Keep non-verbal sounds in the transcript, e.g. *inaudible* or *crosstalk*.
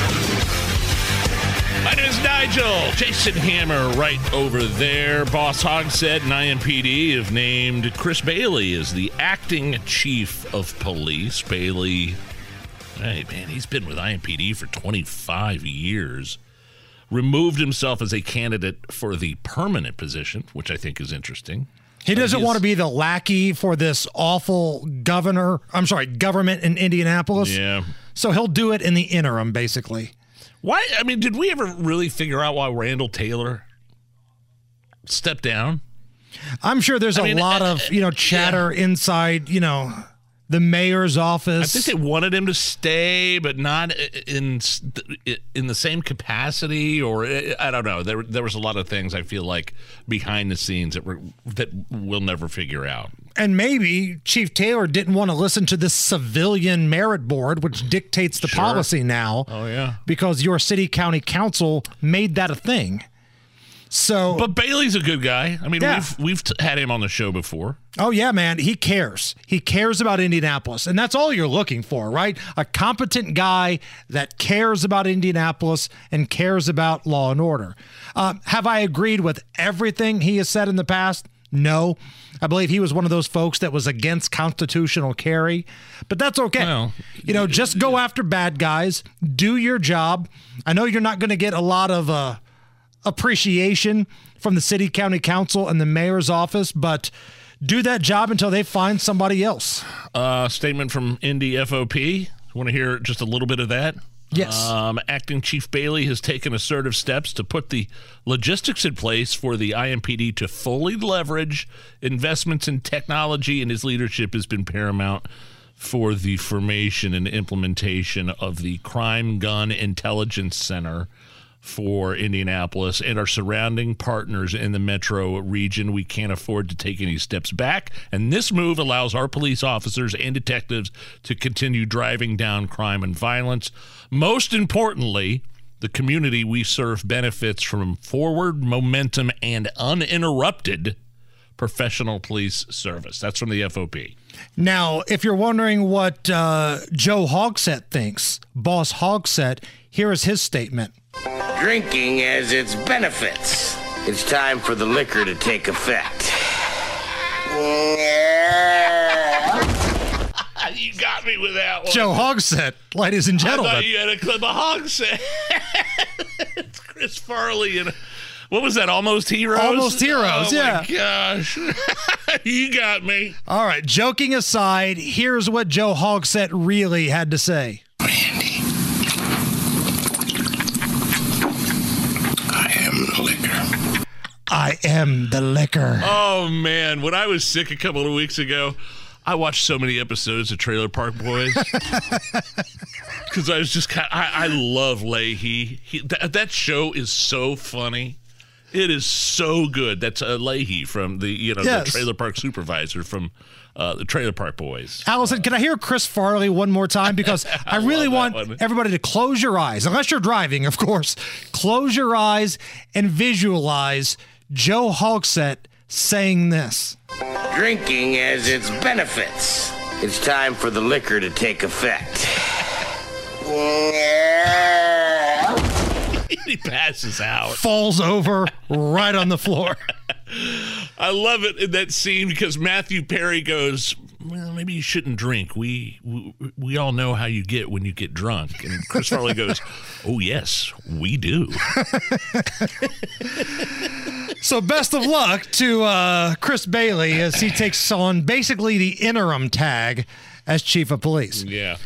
My name is Nigel. Jason Hammer right over there. Boss Hogsett and IMPD have named Chris Bailey as the acting chief of police. Bailey, hey man, he's been with IMPD for 25 years. Removed himself as a candidate for the permanent position, which I think is interesting. He doesn't want to be the lackey for this awful governor. I'm sorry, government in Indianapolis. Yeah. So he'll do it in the interim, basically. Why? I mean, did we ever really figure out why Randal Taylor stepped down? I'm sure there's I a mean, lot uh, of you know chatter inside you know the mayor's office. I think they wanted him to stay, but not in in the same capacity, or I don't know. There there was a lot of things I feel like behind the scenes that were that we'll never figure out. and maybe Chief Taylor didn't want to listen to this civilian merit board, which dictates the Sure. policy now. Oh yeah, because your city county council made that a thing. So, but Bailey's a good guy. I mean, Yeah. we've we've t- had him on the show before. oh yeah, man, he cares. He cares about Indianapolis, and that's all you're looking for, right? A competent guy that cares about Indianapolis and cares about law and order. Um, have I agreed with everything he has said in the past? No. I believe he was one of those folks that was against constitutional carry, but that's okay. Well, you know, just go after bad guys, do your job. I know you're not going to get a lot of uh, appreciation from the city, county council, and the mayor's office, but do that job until they find somebody else. Uh, statement from Indy FOP. Want to hear just a little bit of that? Yes. Um, Acting Chief Bailey has taken assertive steps to put the logistics in place for the IMPD to fully leverage investments in technology, and his leadership has been paramount for the formation and implementation of the Crime Gun Intelligence Center for Indianapolis and our surrounding partners in the metro region. We can't afford to take any steps back, and this move allows our police officers and detectives to continue driving down crime and violence. Most importantly, the community we serve benefits from forward momentum and uninterrupted professional police service. That's from the FOP. Now, if you're wondering what uh, Joe Hogsett thinks, Boss Hogsett, here is his statement. Drinking has its benefits. It's time for the liquor to take effect. *laughs* You got me with that one. Joe Hogsett, ladies and I gentlemen. thought you had a clip of Hogs. *laughs* it's Chris Farley and what was that? Almost Heroes. Almost Heroes, Oh yeah. My gosh, *laughs* you got me. All right, joking aside, here's what Joe Hogsett really had to say. I am the liquor. I am the liquor. Oh man, when I was sick a couple of weeks ago, I watched so many episodes of Trailer Park Boys *laughs* because I was just kind. I, I love Lahey. He, that, that show is so funny. It is so good. That's uh, Lahey from the you know Yes. the Trailer Park supervisor from uh, the Trailer Park Boys. Allison, can I hear Chris Farley one more time? Because *laughs* I, really want one. everybody to close your eyes, unless you're driving, of course. Close your eyes and visualize Joe Hogsett saying this. Drinking has its benefits. It's time for the liquor to take effect. *laughs* he passes out. Falls over right on the floor. *laughs* I love it in that scene because Matthew Perry goes, "Well, maybe you shouldn't drink. We we, we all know how you get when you get drunk." And Chris Farley goes, *laughs* "Oh yes, we do." So best of luck to uh, Chris Bailey as he takes on basically the interim tag as chief of police. Yeah.